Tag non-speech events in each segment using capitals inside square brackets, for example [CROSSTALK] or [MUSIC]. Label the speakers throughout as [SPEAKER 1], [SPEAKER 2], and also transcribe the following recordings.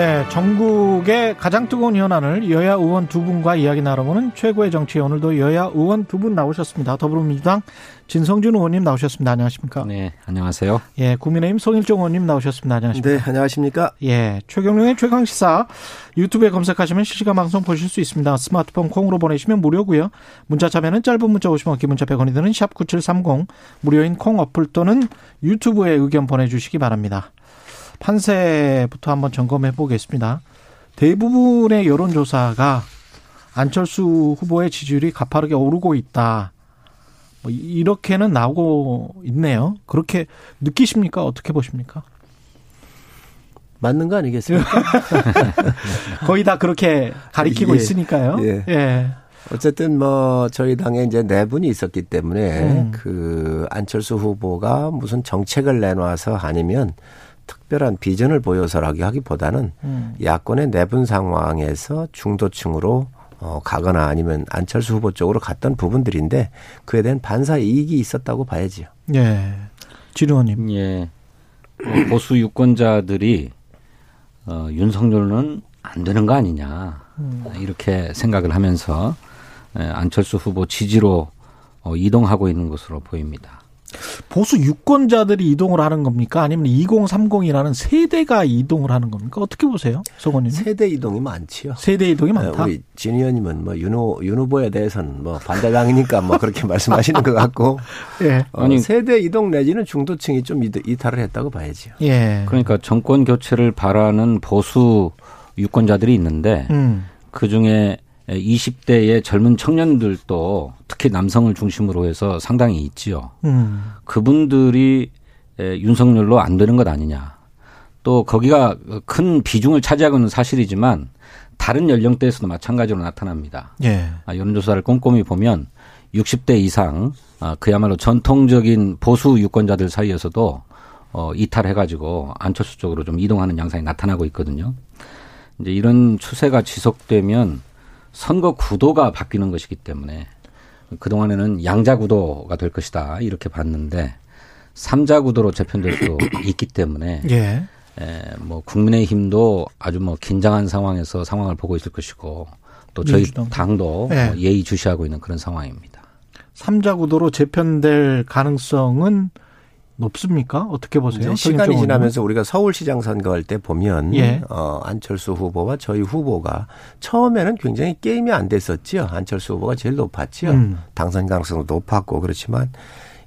[SPEAKER 1] 네, 전국의 가장 뜨거운 현안을 여야 의원 두 분과 이야기 나눠보는 최고의 정치 오늘도 여야 의원 두 분 나오셨습니다. 더불어민주당 진성준 의원님 나오셨습니다. 안녕하십니까?
[SPEAKER 2] 네, 안녕하세요.
[SPEAKER 1] 예, 국민의힘 송일종 의원님 나오셨습니다. 안녕하십니까?
[SPEAKER 3] 네, 안녕하십니까?
[SPEAKER 1] 예, 최경룡의 최강 시사 유튜브에 검색하시면 실시간 방송 보실 수 있습니다. 스마트폰 콩으로 보내시면 무료고요. 문자 참여는 짧은 문자 50원, 긴 문자 100원이 드는 샵 9730 무료인 콩 어플 또는 유튜브에 의견 보내주시기 바랍니다. 판세부터 한번 점검해 보겠습니다. 대부분의 여론조사가 안철수 후보의 지지율이 가파르게 오르고 있다. 뭐 이렇게는 나오고 있네요. 그렇게 느끼십니까? 어떻게 보십니까?
[SPEAKER 3] 맞는 거 아니겠습니까? [LAUGHS]
[SPEAKER 1] 거의 다 그렇게 가리키고
[SPEAKER 3] 예.
[SPEAKER 1] 있으니까요.
[SPEAKER 3] 예.
[SPEAKER 1] 예.
[SPEAKER 3] 어쨌든 뭐 저희 당에 이제 네 분이 있었기 때문에
[SPEAKER 1] 음.
[SPEAKER 3] 그 안철수 후보가 무슨 정책을 내놔서 아니면 특별한 비전을 보여서라기 하기보다는
[SPEAKER 1] 음.
[SPEAKER 3] 야권의 내분 상황에서 중도층으로 어, 가거나 아니면 안철수 후보 쪽으로 갔던 부분들인데 그에 대한 반사 이익이 있었다고 봐야지요.
[SPEAKER 1] 예. 지루원님.
[SPEAKER 2] 예. 어, 보수 유권자들이 어, 윤석열은 안 되는 거 아니냐 이렇게 생각을 하면서 에, 안철수 후보 지지로 어, 이동하고 있는 것으로 보입니다.
[SPEAKER 1] 보수 유권자들이 이동을 하는 겁니까? 아니면 2030이라는 세대가 이동을 하는 겁니까? 어떻게 보세요? 성원님?
[SPEAKER 3] 세대 이동이 많지요.
[SPEAKER 1] 세대 이동이 많다.
[SPEAKER 3] 우리 진 의원님은 뭐 윤호 윤 후보에 대해서는 뭐 반대당이니까 뭐 그렇게 [LAUGHS] 말씀하시는 것 같고
[SPEAKER 1] 예.
[SPEAKER 3] 어,
[SPEAKER 2] 아니,
[SPEAKER 3] 세대 이동 내지는 중도층이 좀 이탈- 이탈을 했다고 봐야지요.
[SPEAKER 1] 예.
[SPEAKER 2] 그러니까 정권 교체를 바라는 보수 유권자들이 있는데
[SPEAKER 1] 음.
[SPEAKER 2] 그 중에 20대의 젊은 청년들도 특히 남성을 중심으로 해서 상당히 있지요.
[SPEAKER 1] 음.
[SPEAKER 2] 그분들이 에, 윤석열로 안 되는 것 아니냐. 또 거기가 큰 비중을 차지하고 있는 사실이지만 다른 연령대에서도 마찬가지로 나타납니다.
[SPEAKER 1] 예.
[SPEAKER 2] 아, 여론조사를 꼼꼼히 보면 60대 이상 아, 그야말로 전통적인 보수 유권자들 사이에서도 어, 이탈해가지고 안철수 쪽으로 좀 이동하는 양상이 나타나고 있거든요. 이제 이런 추세가 지속되면 선거 구도가 바뀌는 것이기 때문에 그동안에는 양자 구도가 될 것이다 이렇게 봤는데 삼자 구도로 재편될 수도 [CLEARS THROAT] 있기 때문에
[SPEAKER 1] 예.
[SPEAKER 2] 에, 뭐 국민의힘도 아주 뭐 긴장한 상황에서 상황을 보고 있을 것이고 또 저희
[SPEAKER 1] 민주당도.
[SPEAKER 2] 당도
[SPEAKER 1] 네.
[SPEAKER 2] 뭐 예의 주시하고 있는 그런 상황입니다.
[SPEAKER 1] 삼자 구도로 재편될 가능성은 높습니까? 어떻게 보세요?
[SPEAKER 3] 시간이? 지나면서 우리가 서울시장 선거할 때 보면
[SPEAKER 1] 예.
[SPEAKER 3] 어, 안철수 후보와 저희 후보가 처음에는 굉장히 게임이 안 됐었지요. 안철수 후보가 제일 높았지요.
[SPEAKER 1] 음.
[SPEAKER 3] 당선 가능성도 높았고 그렇지만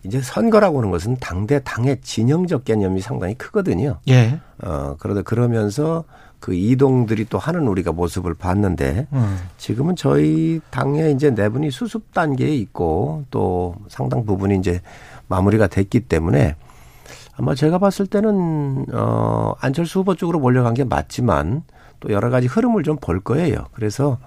[SPEAKER 3] 이제 선거라고 하는 것은 당대 당의 진영적 개념이 상당히 크거든요.
[SPEAKER 1] 예.
[SPEAKER 3] 어, 그러다 그러면서 그 이동들이 또 하는 우리가 모습을 봤는데
[SPEAKER 1] 음.
[SPEAKER 3] 지금은 저희 당에 이제 내분이 수습 단계에 있고 또 상당 부분이 이제 마무리가 됐기 때문에 아마 제가 봤을 때는 어 안철수 후보 쪽으로 몰려간 게 맞지만 또 여러 가지 흐름을 좀 볼 거예요. 그래서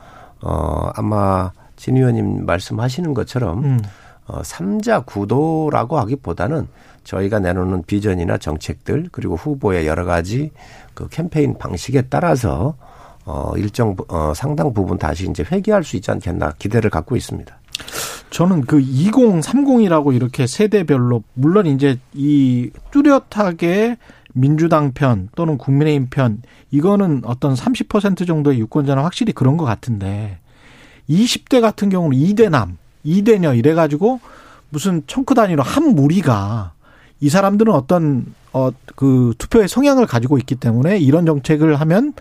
[SPEAKER 3] 어 아마 진 의원님 말씀하시는 것처럼
[SPEAKER 1] 음.
[SPEAKER 3] 어, 삼자 구도라고 하기보다는 저희가 내놓는 비전이나 정책들 그리고 후보의 여러 가지 그 캠페인 방식에 따라서 어, 일정, 부- 어, 상당 부분 다시 이제 회귀할 수 있지 않겠나 기대를 갖고 있습니다.
[SPEAKER 1] 저는 그 2030이라고 이렇게 세대별로 물론 이제 이 뚜렷하게 민주당 편 또는 국민의힘 편 이거는 어떤 30% 정도의 유권자는 확실히 그런 것 같은데 20대 같은 경우는 2대 남, 2대녀 이래가지고 무슨 청크 단위로 한 무리가 이 사람들은 어떤 어 그 투표의 성향을 가지고 있기 때문에 이런 정책을 하면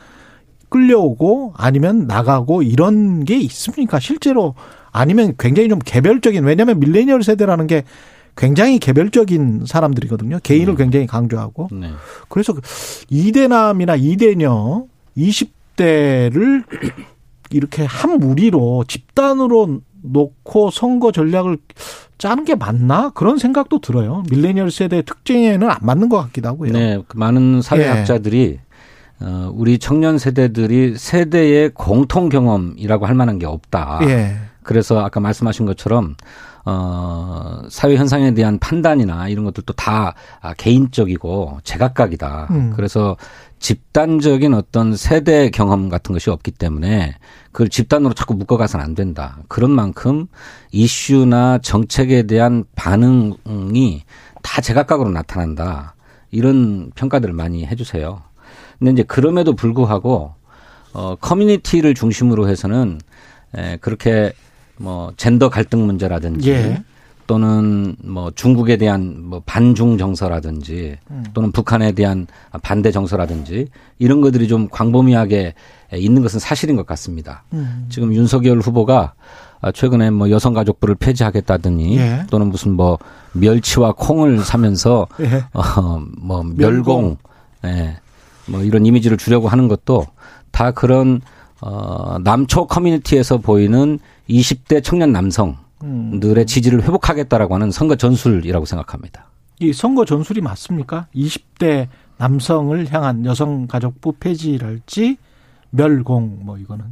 [SPEAKER 1] 끌려오고 아니면 나가고 이런 게 있습니까? 실제로 아니면 굉장히 좀 개별적인 왜냐하면 밀레니얼 세대라는 게 굉장히 개별적인 사람들이거든요. 개인을 굉장히 강조하고
[SPEAKER 2] 네.
[SPEAKER 1] 그래서 그 이대남이나 이대녀 20대를 이렇게 한 무리로 집단으로 놓고 선거 전략을 짜는 게 맞나 그런 생각도 들어요. 밀레니얼 세대 특징에는 안 맞는 것 같기도 하고요.
[SPEAKER 2] 네, 그 많은 사회학자들이 어, 우리 청년 세대들이 세대의 공통 경험이라고 할 만한 게 없다.
[SPEAKER 1] 예.
[SPEAKER 2] 그래서 아까 말씀하신 것처럼 어 사회 현상에 대한 판단이나 이런 것들도 다 아, 개인적이고 제각각이다.
[SPEAKER 1] 음.
[SPEAKER 2] 그래서 집단적인 어떤 세대 경험 같은 것이 없기 때문에 그걸 집단으로 자꾸 묶어가서는 안 된다. 그런 만큼 이슈나 정책에 대한 반응이 다 제각각으로 나타난다. 이런 평가들을 많이 해주세요. 근데 이제 그럼에도 불구하고 어 커뮤니티를 중심으로 해서는 에, 그렇게 뭐 젠더 갈등 문제라든지
[SPEAKER 1] 예.
[SPEAKER 2] 또는 뭐 중국에 대한 뭐 반중 정서라든지 또는 북한에 대한 반대 정서라든지 이런 것들이 좀 광범위하게 있는 것은 사실인 것 같습니다.
[SPEAKER 1] 음.
[SPEAKER 2] 지금 윤석열 후보가 최근에 뭐 여성가족부를 폐지하겠다더니
[SPEAKER 1] 예.
[SPEAKER 2] 또는 무슨 뭐 멸치와 콩을 사면서 [LAUGHS]
[SPEAKER 1] 예.
[SPEAKER 2] 어뭐
[SPEAKER 1] 멸공.
[SPEAKER 2] 멸공 예. 뭐 이런 이미지를 주려고 하는 것도 다 그런 어 남초 커뮤니티에서 보이는 20대 청년 남성
[SPEAKER 1] 음.
[SPEAKER 2] 들의 지지를 회복하겠다라고 하는 선거 전술이라고 생각합니다.
[SPEAKER 1] 이 선거 전술이 맞습니까? 20대 남성을 향한 여성가족부 폐지랄지 멸공 뭐 이거는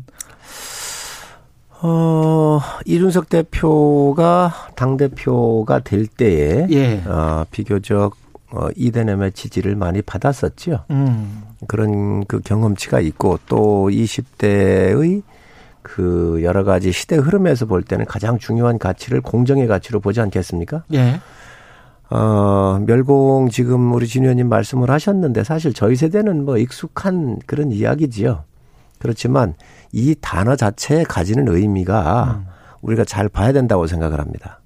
[SPEAKER 3] 어, 이준석 대표가 당대표가 될 때에
[SPEAKER 1] 예.
[SPEAKER 3] 어, 비교적 어, 이대남의 지지를 많이 받았었죠.
[SPEAKER 1] 음.
[SPEAKER 3] 그런 그 경험치가 있고 또 20대의 그 여러 가지 시대 흐름에서 볼 때는 가장 중요한 가치를 공정의 가치로 보지 않겠습니까?
[SPEAKER 1] 예.
[SPEAKER 3] 어, 멸공 지금 우리 진 의원님 말씀을 하셨는데 사실 저희 세대는 뭐 익숙한 그런 이야기지요. 그렇지만 이 단어 자체에 가지는 의미가 우리가 잘 봐야 된다고 생각을 합니다.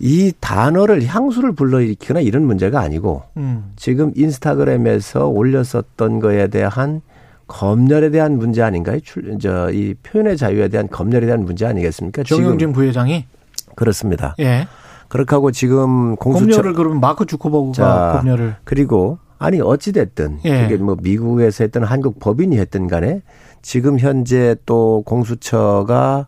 [SPEAKER 3] 이 단어를 향수를 불러일으키거나 이런 문제가 아니고
[SPEAKER 1] 음.
[SPEAKER 3] 지금 인스타그램에서 올렸었던 거에 대한 검열에 대한 문제 아닌가요? 출, 저, 이 표현의 자유에 대한 검열에 대한 문제 아니겠습니까?
[SPEAKER 1] 정영진 부회장이
[SPEAKER 3] 그렇습니다.
[SPEAKER 1] 예.
[SPEAKER 3] 그렇게 하고 지금 공수처
[SPEAKER 1] 검열을 그러면 마크 주커버그가
[SPEAKER 3] 자,
[SPEAKER 1] 검열을
[SPEAKER 3] 그리고 아니 어찌 됐든
[SPEAKER 1] 예.
[SPEAKER 3] 그게 뭐 미국에서 했든 한국 법인이 했든 간에 지금 현재 또 공수처가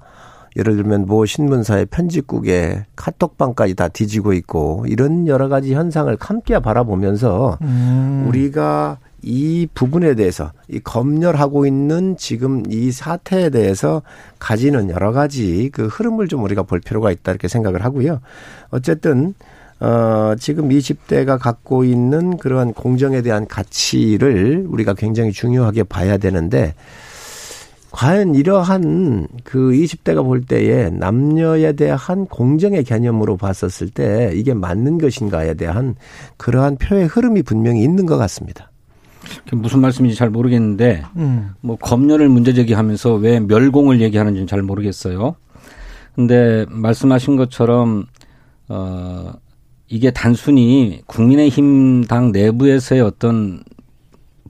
[SPEAKER 3] 예를 들면 모 신문사의 편집국에 카톡방까지 다 뒤지고 있고 이런 여러 가지 현상을 함께 바라보면서
[SPEAKER 1] 음.
[SPEAKER 3] 우리가 이 부분에 대해서 이 검열하고 있는 지금 이 사태에 대해서 가지는 여러 가지 그 흐름을 좀 우리가 볼 필요가 있다 이렇게 생각을 하고요. 어쨌든 어 지금 20대가 갖고 있는 그러한 공정에 대한 가치를 우리가 굉장히 중요하게 봐야 되는데 과연 이러한 그 20대가 볼 때에 남녀에 대한 공정의 개념으로 봤었을 때 이게 맞는 것인가에 대한 그러한 표의 흐름이 분명히 있는 것 같습니다.
[SPEAKER 2] 무슨 말씀인지 잘 모르겠는데
[SPEAKER 1] 음.
[SPEAKER 2] 뭐 검열을 문제 제기하면서 왜 멸공을 얘기하는지는 잘 모르겠어요. 근데 말씀하신 것처럼 어 이게 단순히 국민의힘 당 내부에서의 어떤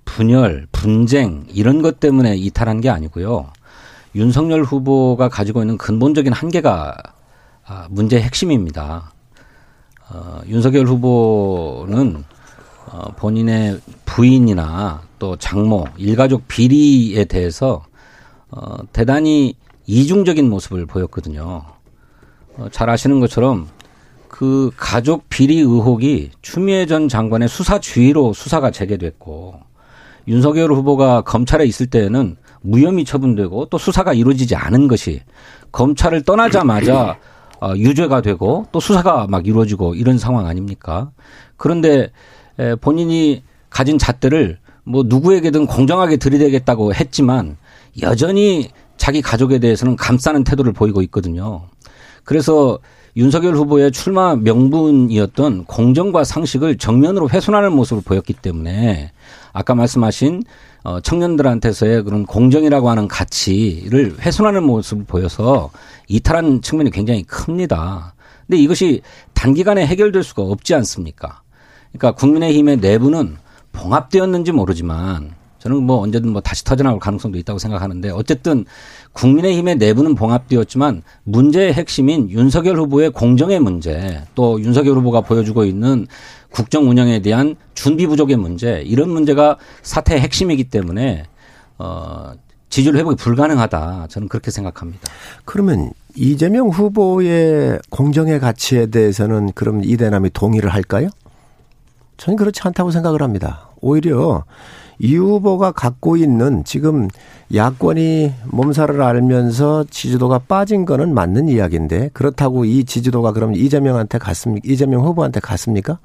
[SPEAKER 2] 분열, 분쟁 이런 것 때문에 이탈한 게 아니고요. 윤석열 후보가 가지고 있는 근본적인 한계가 아, 문제의 핵심입니다. 어, 윤석열 후보는 어, 본인의 부인이나 또 장모, 일가족 비리에 대해서 어, 대단히 이중적인 모습을 보였거든요. 어, 잘 아시는 것처럼 그 가족 비리 의혹이 추미애 전 장관의 수사 주의로 수사가 재개됐고 윤석열 후보가 검찰에 있을 때에는 무혐의 처분되고 또 수사가 이루어지지 않은 것이 검찰을 떠나자마자 어, 유죄가 되고 또 수사가 막 이루어지고 이런 상황 아닙니까? 그런데 에, 본인이 가진 잣대를 뭐 누구에게든 공정하게 들이대겠다고 했지만 여전히 자기 가족에 대해서는 감싸는 태도를 보이고 있거든요. 그래서 윤석열 후보의 출마 명분이었던 공정과 상식을 정면으로 훼손하는 모습을 보였기 때문에 아까 말씀하신 어, 청년들한테서의 그런 공정이라고 하는 가치를 훼손하는 모습을 보여서 이탈한 측면이 굉장히 큽니다. 근데 이것이 단기간에 해결될 수가 없지 않습니까? 그러니까 국민의힘의 내부는 봉합되었는지 모르지만 저는 뭐 언제든 뭐 다시 터져나올 가능성도 있다고 생각하는데 어쨌든 국민의힘의 내부는 봉합되었지만 문제의 핵심인 윤석열 후보의 공정의 문제 또 윤석열 후보가 보여주고 있는 국정 운영에 대한 준비 부족의 문제 이런 문제가 사태의 핵심이기 때문에 어 지지율 회복이 불가능하다 저는 그렇게 생각합니다.
[SPEAKER 3] 그러면 이재명 후보의 공정의 가치에 대해서는 그럼 이대남이 동의를 할까요? 저는 그렇지 않다고 생각을 합니다. 오히려 이 후보가 갖고 있는 지금 야권이 몸살을 알면서 지지도가 빠진 거는 맞는 이야기인데 그렇다고 이 지지도가 그럼 이재명한테 갔습니까? 이재명 후보한테 갔습니까?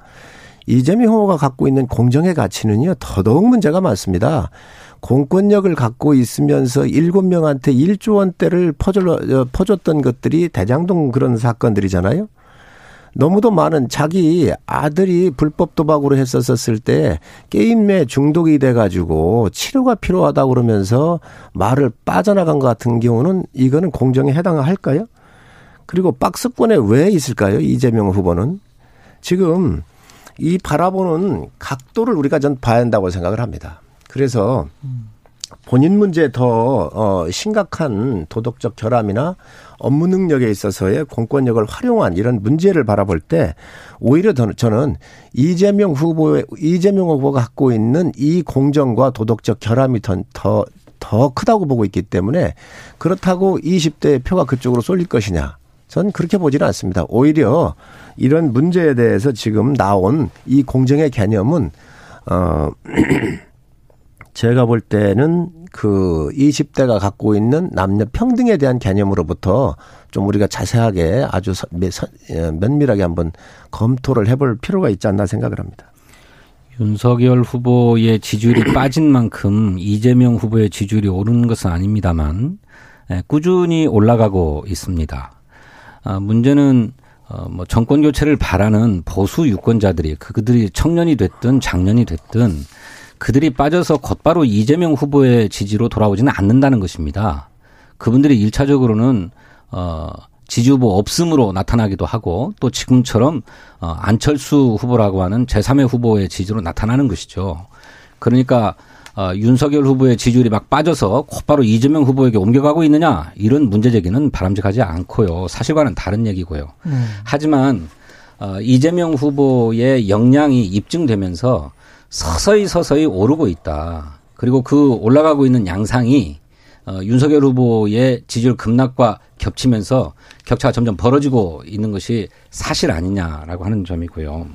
[SPEAKER 3] 이재명 후보가 갖고 있는 공정의 가치는요 더더욱 문제가 많습니다. 공권력을 갖고 있으면서 일곱 명한테 1조 원대를 퍼줄, 퍼줬던 것들이 대장동 그런 사건들이잖아요. 너무도 많은 자기 아들이 불법 도박으로 했었을 때 게임에 중독이 돼가지고 치료가 필요하다 그러면서 말을 빠져나간 것 같은 경우는 이거는 공정에 해당할까요? 그리고 박스권에 왜 있을까요? 이재명 후보는 지금 이 바라보는 각도를 우리가 전 봐야 한다고 생각을 합니다. 그래서 본인 문제 더 어, 심각한 도덕적 결함이나 업무 능력에 있어서의 공권력을 활용한 이런 문제를 바라볼 때 오히려 저는 이재명 후보의 이재명 후보가 갖고 있는 이 공정과 도덕적 결함이 더, 더, 더 크다고 보고 있기 때문에 그렇다고 20대 표가 그쪽으로 쏠릴 것이냐. 전 그렇게 보지는 않습니다. 오히려 이런 문제에 대해서 지금 나온 이 공정의 개념은 어 [CLEARS THROAT] 제가 볼 때는 그 20대가 갖고 있는 남녀 평등에 대한 개념으로부터 좀 우리가 자세하게 아주 예, 면밀하게 한번 검토를 해볼 필요가 있지 않나 생각을 합니다.
[SPEAKER 2] 윤석열 후보의 지지율이 [CLEARS THROAT] 빠진 만큼 이재명 후보의 지지율이 오르는 것은 아닙니다만 예, 꾸준히 올라가고 있습니다. 아, 문제는 어, 뭐 정권 교체를 바라는 보수 유권자들이 그들이 청년이 됐든 장년이 됐든 그들이 빠져서 곧바로 이재명 후보의 지지로 돌아오지는 않는다는 것입니다. 그분들이 일차적으로는 어 지지 후보 없음으로 나타나기도 하고 또 지금처럼 어 안철수 후보라고 하는 제3의 후보의 지지로 나타나는 것이죠. 그러니까 어, 윤석열 후보의 지지율이 막 빠져서 곧바로 이재명 후보에게 옮겨가고 있느냐 이런 문제 제기는 바람직하지 않고요. 사실과는 다른 얘기고요. 음. 하지만 어, 이재명 후보의 역량이 입증되면서 서서히 서서히 오르고 있다. 그리고 그 올라가고 있는 양상이 어, 윤석열 후보의 지지율 급락과 겹치면서 격차가 점점 벌어지고 있는 것이 사실 아니냐라고 하는 점이고요.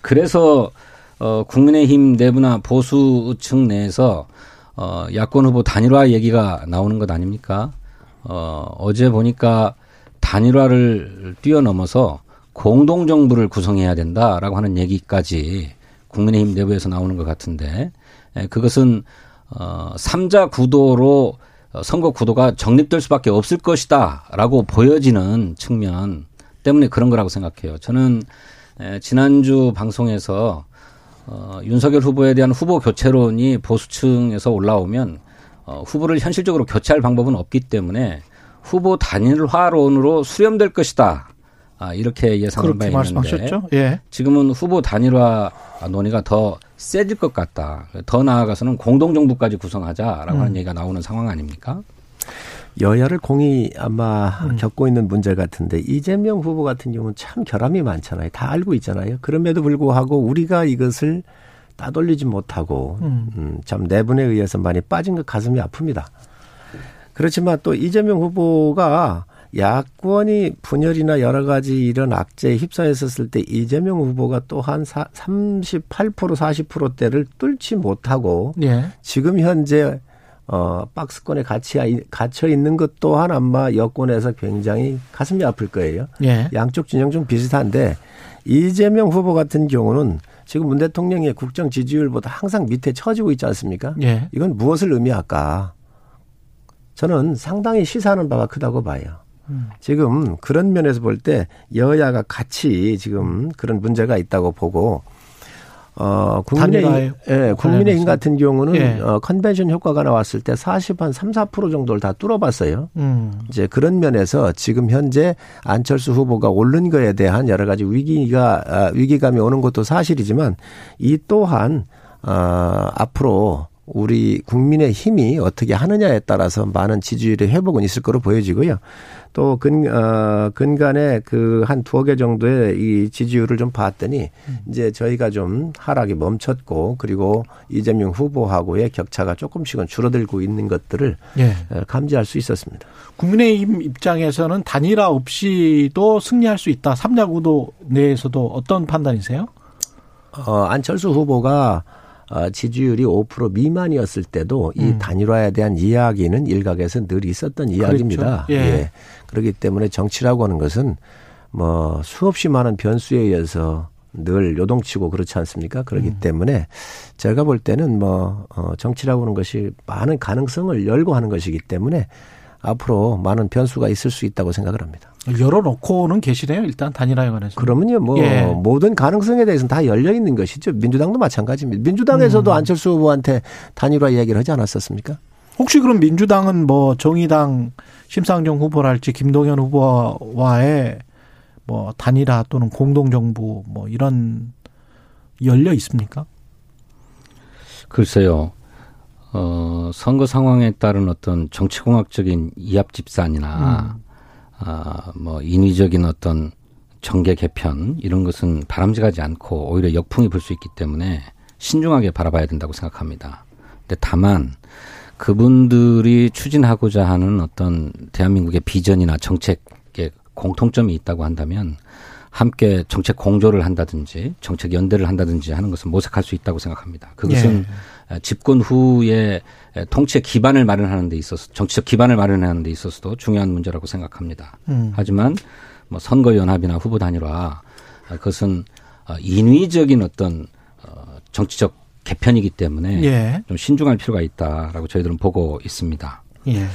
[SPEAKER 2] 그래서 어, 국민의힘 내부나 보수층 내에서 어, 야권 후보 단일화 얘기가 나오는 것 아닙니까? 어, 어제 보니까 단일화를 뛰어넘어서 공동정부를 구성해야 된다라고 하는 얘기까지 국민의힘 내부에서 나오는 것 같은데 예, 그것은 어 3자 구도로 선거 구도가 정립될 수밖에 없을 것이다라고 보여지는 측면 때문에 그런 거라고 생각해요. 저는 예, 지난주 방송에서 어 윤석열 후보에 대한 후보 교체론이 보수층에서 올라오면 어 후보를 현실적으로 교체할 방법은 없기 때문에 후보 단일화론으로 수렴될 것이다. 아, 이렇게 예상한 바 있는데 예. 지금은 후보 단일화 논의가 더 세질 것 같다. 더 나아가서는 공동정부까지 구성하자라고 음. 하는 얘기가 나오는 상황 아닙니까?
[SPEAKER 3] 여야를 공이 아마 음. 겪고 있는 문제 같은데 이재명 후보 같은 경우는 참 결함이 많잖아요. 다 알고 있잖아요. 그럼에도 불구하고 우리가 이것을 따돌리지 못하고 음. 음, 참 내분에 의해서 많이 빠진 것 가슴이 아픕니다. 그렇지만 또 이재명 후보가 야권이 분열이나 여러 가지 이런 악재에 휩싸였었을 때 이재명 후보가 또한 38% 40%대를 뚫지 못하고 예. 지금 현재 어 박스권에 갇혀 갇혀 있는 것 또한 아마 여권에서 굉장히 가슴이 아플 거예요. 예. 양쪽 진영 좀 비슷한데 이재명 후보 같은 경우는 지금 문 대통령의 국정 지지율보다 항상 밑에 처지고 있지 않습니까? 예. 이건 무엇을 의미할까? 저는 상당히 시사하는 바가 크다고 봐요. 지금 그런 면에서 볼 때 여야가 같이 지금 그런 문제가 있다고 보고 어, 국민의힘, 예, 국민의힘 같은 경우는 예. 어, 컨벤션 효과가 나왔을 때 40, 한 3, 4% 정도를 다 뚫어봤어요. 음. 이제 그런 면에서 지금 현재 안철수 후보가 오른 거에 대한 여러 가지 위기가, 아, 위기감이 오는 것도 사실이지만 이 또한, 어, 앞으로 우리 국민의 힘이 어떻게 하느냐에 따라서 많은 지지율의 회복은 있을 거로 보여지고요. 또 근, 어, 근간에 그 한 두어 개 정도의 이 지지율을 좀 봤더니 음. 이제 저희가 좀 하락이 멈췄고 그리고 이재명 후보하고의 격차가 조금씩은 줄어들고 있는 것들을 예. 어, 감지할 수 있었습니다.
[SPEAKER 1] 국민의힘 입장에서는 단일화 없이도 승리할 수 있다. 삼야구도 내에서도 어떤 판단이세요?
[SPEAKER 3] 어, 안철수 후보가 어, 지지율이 5% 미만이었을 때도 이
[SPEAKER 1] 음.
[SPEAKER 3] 단일화에 대한 이야기는 일각에서 늘 있었던 이야기입니다.
[SPEAKER 1] 그렇죠. 예.
[SPEAKER 3] 그렇기 때문에 정치라고 하는 것은 뭐 수없이 많은 변수에 의해서 늘 요동치고 그렇지 않습니까? 그렇기
[SPEAKER 1] 음.
[SPEAKER 3] 때문에 제가 볼 때는 뭐 어, 정치라고 하는 것이 많은 가능성을 열고 하는 것이기 때문에 앞으로 많은 변수가 있을 수 있다고 생각을 합니다.
[SPEAKER 1] 열어놓고는 계시네요. 일단 단일화에 관해서.
[SPEAKER 3] 그러면요, 뭐
[SPEAKER 1] 예.
[SPEAKER 3] 모든 가능성에 대해서는 다 열려 있는 것이죠. 민주당도 마찬가지입니다. 민주당에서도
[SPEAKER 1] 음.
[SPEAKER 3] 안철수 후보한테 단일화 이야기를 하지 않았었습니까?
[SPEAKER 1] 혹시 그럼 민주당은 뭐 정의당 심상정 후보랄지 김동연 후보와의 뭐 단일화 또는 공동정부 뭐 이런 열려 있습니까?
[SPEAKER 2] 글쎄요. 어, 선거 상황에 따른 어떤 정치공학적인 이합 집산이나 아, 뭐 인위적인 어떤 정계 개편 이런 것은 바람직하지 않고 오히려 역풍이 불 수 있기 때문에 신중하게 바라봐야 된다고 생각합니다. 근데 다만 그분들이 추진하고자 하는 어떤 대한민국의 비전이나 정책에 공통점이 있다고 한다면 함께 정책 공조를 한다든지 정책 연대를 한다든지 하는 것은 모색할 수 있다고 생각합니다. 그것은 집권 후에 통치의 기반을 마련하는 데 있어서 정치적 기반을 마련하는 데 있어서도 중요한 문제라고 생각합니다.
[SPEAKER 1] 음.
[SPEAKER 2] 하지만 뭐 선거 연합이나 후보 단일화 아, 그것은 어, 인위적인 어떤 어, 정치적 개편이기 때문에
[SPEAKER 1] 예.
[SPEAKER 2] 좀 신중할 필요가 있다라고 저희들은 보고 있습니다.
[SPEAKER 1] 예.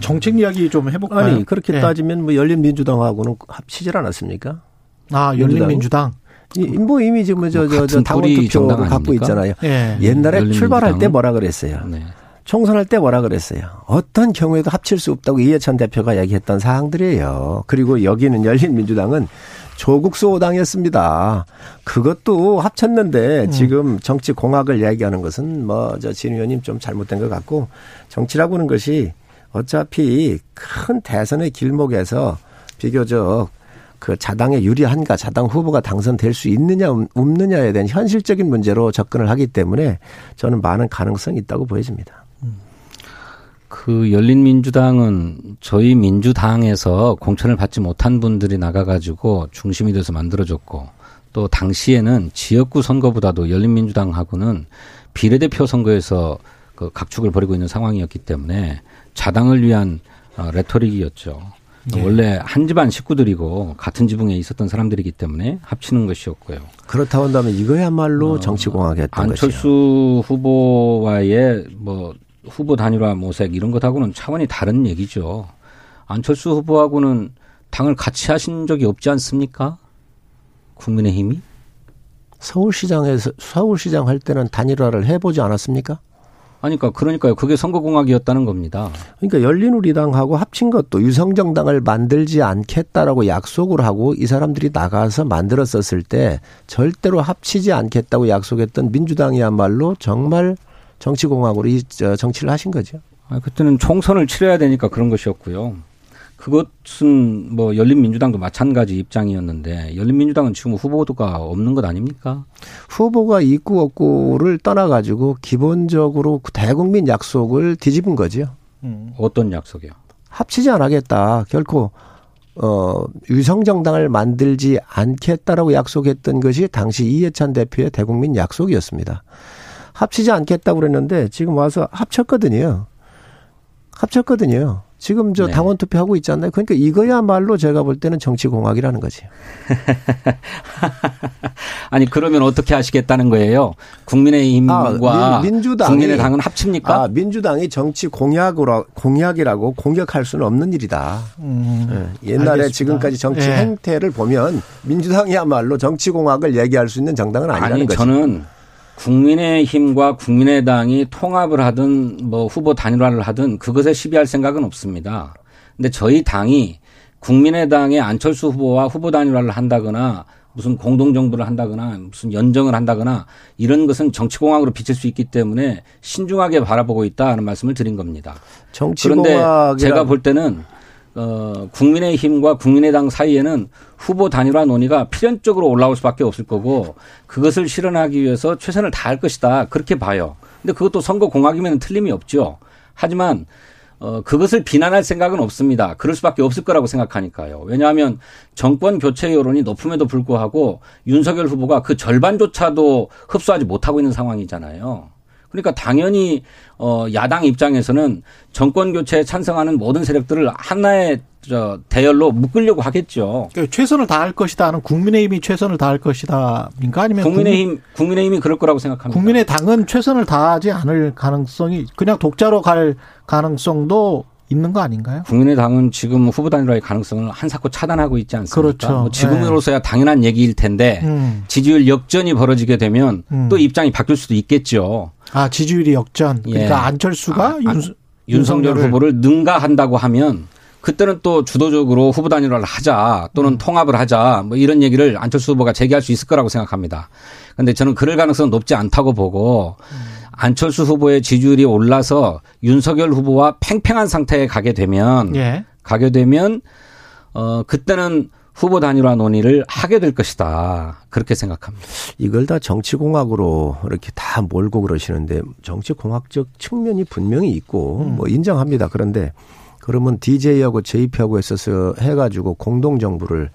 [SPEAKER 1] 정책 이야기 좀 해볼까요?
[SPEAKER 3] 아니 그렇게
[SPEAKER 1] 예.
[SPEAKER 3] 따지면 뭐 열린민주당하고는 합치질 않았습니까?
[SPEAKER 1] 아 열린민주당.
[SPEAKER 3] 이- 뭐 이미 지금 저저저
[SPEAKER 2] 같은
[SPEAKER 3] 당원
[SPEAKER 2] 정당
[SPEAKER 3] 갖고? 있잖아요.
[SPEAKER 1] 예.
[SPEAKER 3] 옛날에? 출발할 때 뭐라 그랬어요?
[SPEAKER 2] 네.
[SPEAKER 3] 총선할 때 뭐라 그랬어요? 어떤 경우에도 합칠 수 없다고 이해찬 대표가 얘기했던 사항들이에요. 그리고 여기는 열린민주당은 조국 수호당이었습니다. 그것도 합쳤는데 지금 정치 공학을 얘기하는 것은 뭐 저진 의원님 좀 잘못된 것 같고 정치라고 하는 것이 어차피 큰 대선의 길목에서 비교적 그 자당에 유리한가 자당 후보가 당선될 수 있느냐 없느냐에 대한 현실적인 문제로 접근을 하기 때문에 저는 많은 가능성이 있다고 보여집니다.
[SPEAKER 2] 그 열린민주당은 저희 민주당에서 공천을 받지 못한 분들이 나가가지고 중심이 돼서 만들어졌고 또 당시에는 지역구 선거보다도 열린민주당하고는 비례대표 선거에서 그 각축을 벌이고 있는 상황이었기 때문에 자당을 위한 어, 레토릭이었죠.
[SPEAKER 1] 예.
[SPEAKER 2] 원래 한 집안 식구들이고 같은 지붕에 있었던 사람들이기 때문에 합치는 것이었고요.
[SPEAKER 3] 그렇다고 한다면 이거야말로 정치공학이었던.
[SPEAKER 2] 어, 안철수 후보와의 뭐 후보 단일화 모색 이런 것하고는 차원이 다른 얘기죠. 안철수 후보하고는 당을 같이 하신 적이 없지 않습니까? 국민의힘이?
[SPEAKER 3] 서울시장에서 서울시장 할 때는 단일화를 해보지 않았습니까?
[SPEAKER 2] 아니, 그러니까, 그러니까요. 그게 선거공학이었다는 겁니다.
[SPEAKER 3] 그러니까 열린우리당하고 합친 것도 유성정당을 만들지 않겠다라고 약속을 하고 이 사람들이 나가서 만들었었을 때 절대로 합치지 않겠다고 약속했던 민주당이야말로 정말 정치공학으로 이 저, 정치를 하신 거죠.
[SPEAKER 2] 아, 그때는 총선을 치러야 되니까 그런 것이었고요. 그것은 뭐 열린민주당도 마찬가지 입장이었는데 열린민주당은 지금 후보가 없는 것 아닙니까?
[SPEAKER 3] 후보가 있고 없고를 떠나가지고 기본적으로 대국민 약속을 뒤집은 거죠.
[SPEAKER 1] 음.
[SPEAKER 2] 어떤 약속이요?
[SPEAKER 3] 합치지 않겠다. 결코 어 유성정당을 만들지 않겠다라고 약속했던 것이 당시 이해찬 대표의 대국민 약속이었습니다. 합치지 않겠다고 그랬는데 지금 와서 합쳤거든요. 합쳤거든요. 지금 저
[SPEAKER 2] 네.
[SPEAKER 3] 당원 투표 하고 있지 않나요? 그러니까 이거야말로 제가 볼 때는 정치 공학이라는 거지. [LAUGHS]
[SPEAKER 2] 아니 그러면 어떻게 하시겠다는 거예요? 국민의힘과
[SPEAKER 3] 아, 민- 민주당이-
[SPEAKER 2] 국민의당은 합칩니까?
[SPEAKER 3] 아, 민주당이 정치 공약으로 공약이라고 공격할 수는 없는 일이다.
[SPEAKER 1] 음.
[SPEAKER 3] 예, 옛날에
[SPEAKER 1] 알겠습니다.
[SPEAKER 3] 지금까지 정치
[SPEAKER 1] 예.
[SPEAKER 3] 행태를 보면 민주당이야말로 정치 공학을 얘기할 수 있는 정당은 아니라는
[SPEAKER 2] 아니
[SPEAKER 3] 거죠.
[SPEAKER 2] 저는 국민의힘과 국민의당이 통합을 하든 뭐 후보 단일화를 하든 그것에 시비할 생각은 없습니다. 근데 저희 당이 국민의당의 안철수 후보와 후보 단일화를 한다거나 무슨 공동정부를 한다거나 무슨 연정을 한다거나 이런 것은 정치공학으로 비칠 수 있기 때문에 신중하게 바라보고 있다 하는 말씀을 드린 겁니다.
[SPEAKER 3] 정치
[SPEAKER 2] 그런데 제가 볼 때는 어, 국민의힘과 국민의당 사이에는 후보 단일화 논의가 필연적으로 올라올 수밖에 없을 거고 그것을 실현하기 위해서 최선을 다할 것이다 그렇게 봐요. 근데 그것도 선거 공학이면 틀림이 없죠. 하지만 어, 그것을 비난할 생각은 없습니다. 그럴 수밖에 없을 거라고 생각하니까요. 왜냐하면 정권 교체 여론이 높음에도 불구하고 윤석열 후보가 그 절반조차도 흡수하지 못하고 있는 상황이잖아요. 그러니까 당연히 어 야당 입장에서는 정권 교체에 찬성하는 모든 세력들을 하나의 저 대열로 묶으려고 하겠죠.
[SPEAKER 1] 그러니까 최선을 다할 것이다는 국민의힘이 최선을 다할 것이다인가 아니면
[SPEAKER 2] 국민의힘 국민 의힘이 그럴 거라고 생각합니다.
[SPEAKER 1] 국민의 당은 최선을 다하지 않을 가능성이 그냥 독자로 갈 가능성도 있는 거 아닌가요?
[SPEAKER 2] 국민의당은 지금 후보 단일화의 가능성을 한사코 차단하고 있지 않습니까?
[SPEAKER 1] 그렇죠.
[SPEAKER 2] 뭐 지금으로서야 네. 당연한 얘기일 텐데
[SPEAKER 1] 음.
[SPEAKER 2] 지지율 역전이 벌어지게 되면 음. 또 입장이 바뀔 수도 있겠죠.
[SPEAKER 1] 아 지지율이 역전. 그러니까 예. 안철수가
[SPEAKER 2] 아, 윤, 윤석열 후보를 능가한다고 하면 그때는 또 주도적으로 후보 단일화를 하자 또는 음. 통합을 하자 뭐 이런 얘기를 안철수 후보가 제기할 수 있을 거라고 생각합니다. 그런데 저는 그럴 가능성은 높지 않다고 보고 음. 안철수 후보의 지지율이 올라서 윤석열 후보와 팽팽한 상태에 가게 되면 예. 가게 되면 어 그때는 후보 단일화 논의를 하게 될 것이다. 그렇게 생각합니다.
[SPEAKER 3] 이걸 다 정치공학으로 이렇게 다 몰고 그러시는데 정치공학적 측면이 분명히 있고 음. 뭐 인정합니다. 그런데 그러면 DJ하고 JP하고 있어서 해가지고 공동정부를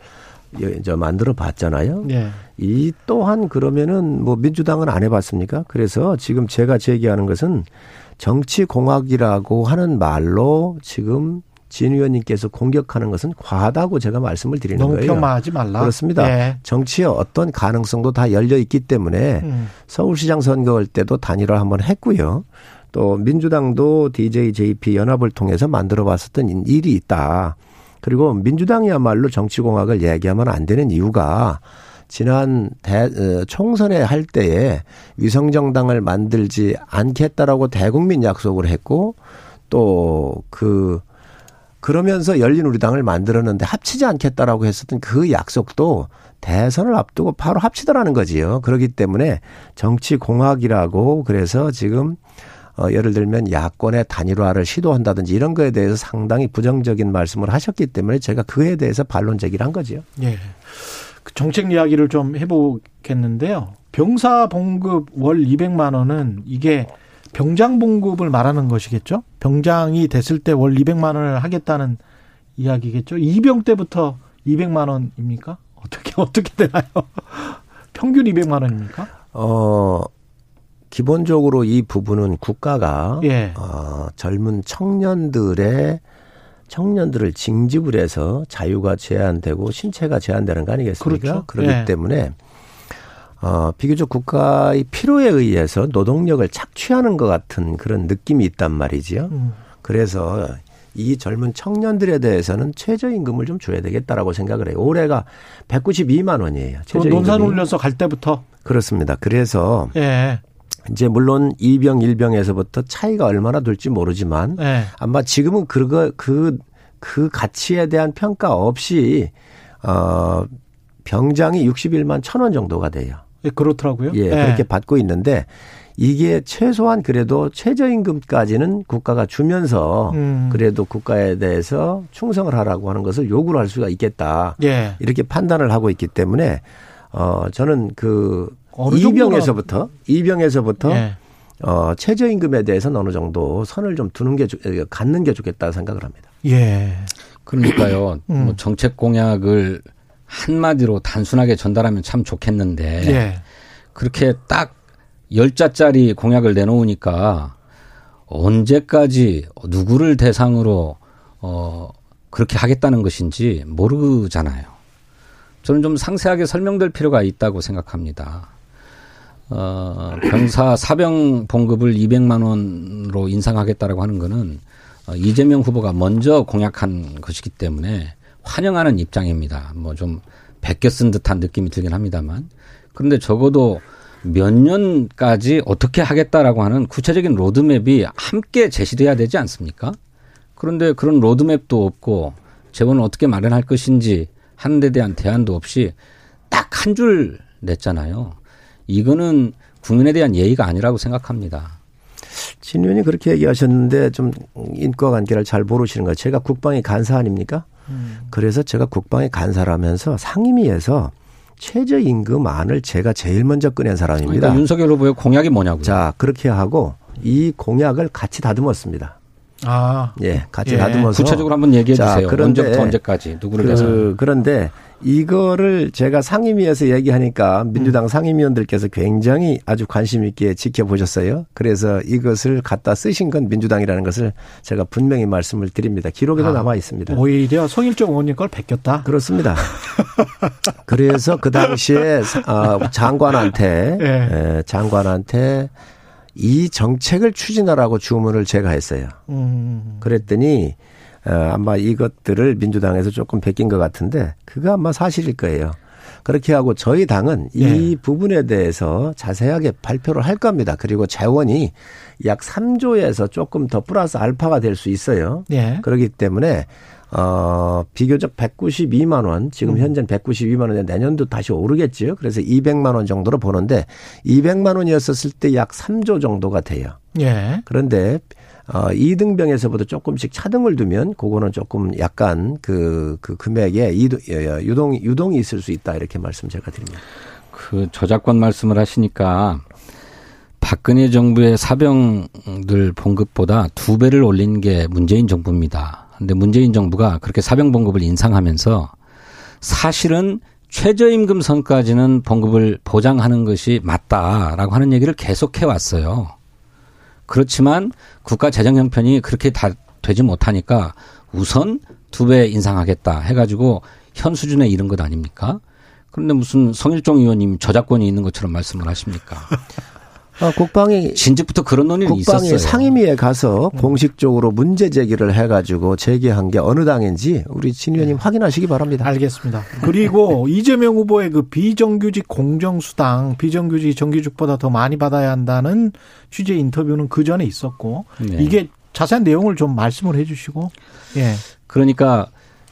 [SPEAKER 3] 이제 만들어 봤잖아요. 네. 이 또한 그러면은 뭐 민주당은 안 해봤습니까? 그래서 지금 제가 제기하는 것은 정치공학이라고 하는 말로 지금 진 의원님께서 공격하는 것은 과하다고 제가 말씀을 드리는
[SPEAKER 1] 너무
[SPEAKER 3] 거예요.
[SPEAKER 1] 폄하하지 말라.
[SPEAKER 3] 그렇습니다. 네. 정치의 어떤 가능성도 다 열려 있기 때문에 음. 서울시장 선거할 때도 단일화 한번 했고요. 또 민주당도 DJ, JP 연합을 통해서 만들어 봤었던 일이 있다. 그리고 민주당이야말로 정치공학을 얘기하면 안 되는 이유가 지난 대, 어, 총선에 할 때에 위성정당을 만들지 않겠다라고 대국민 약속을 했고 또그 그러면서 열린우리당을 만들었는데 합치지 않겠다라고 했었던 그 약속도 대선을 앞두고 바로 합치더라는 거지요. 그렇기 때문에 정치 공학이라고 그래서 지금 어, 예를 들면 야권의 단일화를 시도한다든지 이런 거에 대해서 상당히 부정적인 말씀을 하셨기 때문에 제가 그에 대해서 반론 제기를 한 거죠.
[SPEAKER 1] 예. 그 정책 이야기를 좀 해보겠는데요. 병사 봉급 월 200만 원은 이게 병장 봉급을 말하는 것이겠죠? 병장이 됐을 때 월 200만 원을 하겠다는 이야기겠죠? 이병 때부터 200만 원입니까? 어떻게 [LAUGHS] 어떻게 되나요? 평균 200만 원입니까?
[SPEAKER 3] 어 기본적으로 이 부분은 국가가 예. 어, 젊은 청년들의 청년들을 징집을 해서 자유가 제한되고 신체가 제한되는 거 아니겠습니까? 그렇죠. 그렇기 예. 때문에 어, 비교적 국가의 필요에 의해서 노동력을 착취하는 것 같은 그런 느낌이 있단 말이지요. 음. 그래서 이 젊은 청년들에 대해서는 최저임금을 좀 줘야 되겠다라고 생각을 해요. 올해가 192만 원이에요.
[SPEAKER 1] 최저임금. 논산 올려서 갈 때부터
[SPEAKER 3] 그렇습니다. 그래서 예. 이제 물론 이병일병에서부터 차이가 얼마나 될지 모르지만 네. 아마 지금은 그거 그, 그 가치에 대한 평가 없이 어 병장이 61만 천 원 정도가 돼요.
[SPEAKER 1] 예, 그렇더라고요.
[SPEAKER 3] 예, 네. 그렇게 받고 있는데 이게 최소한 그래도 최저임금까지는 국가가 주면서 음. 그래도 국가에 대해서 충성을 하라고 하는 것을 요구를 할 수가 있겠다. 예. 이렇게 판단을 하고 있기 때문에 어 저는 그 이병에서부터 이병에서부터 예. 어 최저임금에 대해서는 어느 정도 선을 좀 두는 게 갖는 게 좋겠다 생각을 합니다.
[SPEAKER 2] 예. 그러니까요. 음. 뭐 정책 공약을 한마디로 단순하게 전달하면 참 좋겠는데 예. 그렇게 딱 열자짜리 공약을 내놓으니까 언제까지 누구를 대상으로 어 그렇게 하겠다는 것인지 모르잖아요. 저는 좀 상세하게 설명될 필요가 있다고 생각합니다. 어, 병사 사병 봉급을 200만 원으로 인상하겠다라고 하는 거는 어, 이재명 후보가 먼저 공약한 것이기 때문에 환영하는 입장입니다. 뭐 좀 베껴 쓴 듯한 느낌이 들긴 합니다만. 그런데 적어도 몇 년까지 어떻게 하겠다라고 하는 구체적인 로드맵이 함께 제시돼야 되지 않습니까? 그런데 그런 로드맵도 없고 재원을 어떻게 마련할 것인지 하는 데 대한 대안도 없이 딱 한 줄 냈잖아요. 이거는 국민에 대한 예의가 아니라고 생각합니다.
[SPEAKER 3] 진 의원이 그렇게 얘기하셨는데 좀 인과 관계를 잘 모르시는 거예요. 제가 국방의 간사 아닙니까? 음. 그래서 제가 국방의 간사라면서 상임위에서 최저임금안을 제가 제일 먼저 꺼낸 사람입니다.
[SPEAKER 2] 그러니까 윤석열 후보의 공약이 뭐냐고요.
[SPEAKER 3] 자, 그렇게 하고 이 공약을 같이 다듬었습니다.
[SPEAKER 1] 아,
[SPEAKER 3] 예, 같이
[SPEAKER 1] 예.
[SPEAKER 3] 다듬어서
[SPEAKER 2] 구체적으로 한번 얘기해
[SPEAKER 3] 자,
[SPEAKER 2] 주세요.
[SPEAKER 3] 그런데
[SPEAKER 2] 언제부터 언제까지 누구를?
[SPEAKER 3] 그, 그런데 이거를 제가 상임위에서 얘기하니까 민주당 상임위원들께서 굉장히 아주 관심 있게 지켜보셨어요. 그래서 이것을 갖다 쓰신 건 민주당이라는 것을 제가 분명히 말씀을 드립니다. 기록에도
[SPEAKER 1] 아,
[SPEAKER 3] 남아 있습니다.
[SPEAKER 1] 오히려 송일정 의원님 걸 베꼈다.
[SPEAKER 3] 그렇습니다. [LAUGHS] 그래서 그 당시에 아, 장관한테 [LAUGHS]
[SPEAKER 1] 예.
[SPEAKER 3] 에, 장관한테 이 정책을 추진하라고 주문을 제가 했어요.
[SPEAKER 1] 음,
[SPEAKER 3] 그랬더니 어, 아마 이것들을 민주당에서 조금 베낀 것 같은데 그거 아마 사실일 거예요. 그렇게 하고 저희 당은 이
[SPEAKER 1] 예.
[SPEAKER 3] 부분에 대해서 자세하게 발표를 할 겁니다. 그리고 재원이 약 3조에서 조금 더 플러스 알파가 될 수 있어요.
[SPEAKER 1] 예.
[SPEAKER 3] 그렇기 때문에 어 비교적 192만 원 지금
[SPEAKER 1] 음.
[SPEAKER 3] 현재는 192만 원인데 내년도 다시 오르겠죠. 그래서 200만 원 정도로 보는데 200만 원이었을 때 약 3조 정도가 돼요.
[SPEAKER 1] 예.
[SPEAKER 3] 그런데 어 2등병에서부터 조금씩 차등을 두면 그거는 조금 약간 그, 그 금액에 이도- 예, 유동 유동이 있을 수 있다 이렇게 말씀 제가 드립니다.
[SPEAKER 2] 그 저작권 말씀을 하시니까 박근혜 정부의 사병들 봉급보다 두 배를 올린 게 문재인 정부입니다. 근데 문재인 정부가 그렇게 사병 봉급을 인상하면서 사실은 최저임금 선까지는 봉급을 보장하는 것이 맞다라고 하는 얘기를 계속해 왔어요. 그렇지만 국가 재정 형편이 그렇게 다 되지 못하니까 우선 두 배 인상하겠다 해가지고 현 수준에 이른 것 아닙니까? 그런데 무슨 성일종 의원님 저작권이 있는 것처럼 말씀을 하십니까?
[SPEAKER 3] 아, 국방이
[SPEAKER 2] 진즉부터 그런 논의는
[SPEAKER 3] 국방이
[SPEAKER 2] 있었어요.
[SPEAKER 3] 상임위에 가서 공식적으로 문제 제기를 해가지고 제기한 게 어느 당인지 우리 진 의원님 확인하시기 바랍니다.
[SPEAKER 1] 알겠습니다. 그리고 [LAUGHS] 이재명 후보의 그 비정규직 공정수당, 비정규직 정규직보다 더 많이 받아야 한다는 취재 인터뷰는 그 전에 있었고
[SPEAKER 2] 네.
[SPEAKER 1] 이게 자세한 내용을 좀 말씀을 해주시고 예,
[SPEAKER 2] 그러니까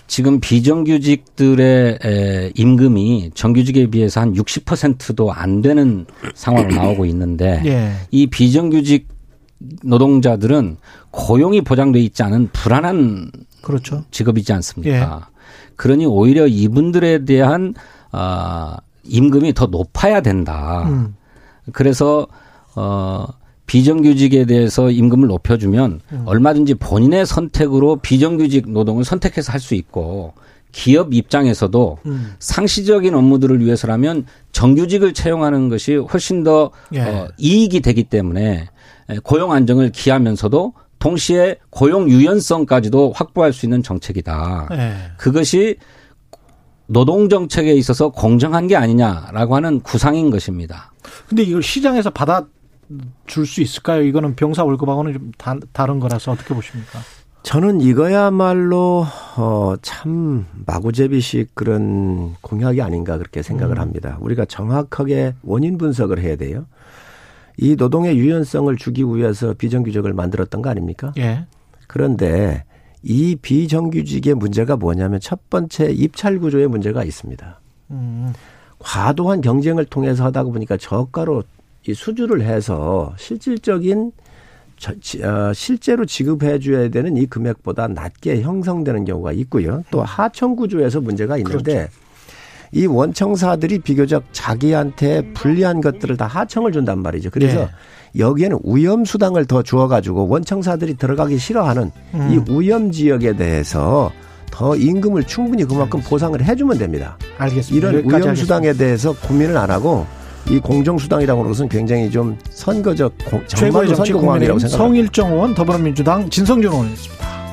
[SPEAKER 2] 지금 비정규직들의 에, 임금이 정규직에 비해서 한 60%도 안 되는 상황으로 나오고 있는데
[SPEAKER 1] 예,
[SPEAKER 2] 이 비정규직 노동자들은 고용이 보장돼 있지 않은 불안한
[SPEAKER 1] 그렇죠.
[SPEAKER 2] 직업이지 않습니까?
[SPEAKER 1] 예.
[SPEAKER 2] 그러니 오히려 이분들에 대한 아 임금이 더 높아야 된다.
[SPEAKER 1] 음,
[SPEAKER 2] 그래서 어 비정규직에 대해서 임금을 높여주면
[SPEAKER 1] 음.
[SPEAKER 2] 얼마든지 본인의 선택으로 비정규직 노동을 선택해서 할 수 있고 기업 입장에서도
[SPEAKER 1] 음,
[SPEAKER 2] 상시적인 업무들을 위해서라면 정규직을 채용하는 것이 훨씬 더
[SPEAKER 1] 예.
[SPEAKER 2] 어, 이익이 되기 때문에 에, 고용 안정을 기하면서도 동시에 고용 유연성까지도 확보할 수 있는 정책이다.
[SPEAKER 1] 예.
[SPEAKER 2] 그것이 노동 정책에 있어서 공정한 게 아니냐라고 하는 구상인 것입니다.
[SPEAKER 1] 근데 이걸 시장에서 받아 줄 수 있을까요? 이거는 병사 월급하고는 좀 다, 다른 거라서 어떻게 보십니까?
[SPEAKER 3] 저는 이거야말로 어, 참 마구제비식 그런 공약이 아닌가 그렇게 생각을 합니다. 우리가 정확하게 원인 분석을 해야 돼요. 이 노동의 유연성을 주기 위해서 비정규직을 만들었던 거 아닙니까?
[SPEAKER 1] 예,
[SPEAKER 3] 그런데 이 비정규직의 문제가 뭐냐면 첫 번째 입찰 구조의 문제가 있습니다.
[SPEAKER 1] 음,
[SPEAKER 3] 과도한 경쟁을 통해서 하다 보니까 저가로 이 수주를 해서 실질적인 저, 지- 어, 실제로 지급해 줘야 되는 이 금액보다 낮게 형성되는 경우가 있고요. 또 하청 구조에서 문제가 있는데 이 원청사들이 비교적 자기한테 불리한 것들을 다 하청을 준단 말이죠. 그래서
[SPEAKER 1] 네.
[SPEAKER 3] 여기에는 위험 수당을 더 주어 가지고 원청사들이 들어가기 싫어하는
[SPEAKER 1] 음.
[SPEAKER 3] 이 위험 지역에 대해서 더 임금을 충분히 그만큼 보상을 해주면 됩니다.
[SPEAKER 1] 알겠습니다.
[SPEAKER 3] 이런 위험. 수당에 대해서 고민을 안 하고 이 공정 수당이라고 하는 것은 굉장히 좀 선거적 공,
[SPEAKER 1] 최고의 정치
[SPEAKER 3] 선거 공항이라고 생각합니다.
[SPEAKER 1] 성일정 의원 더불어민주당 진성준 의원이었습니다.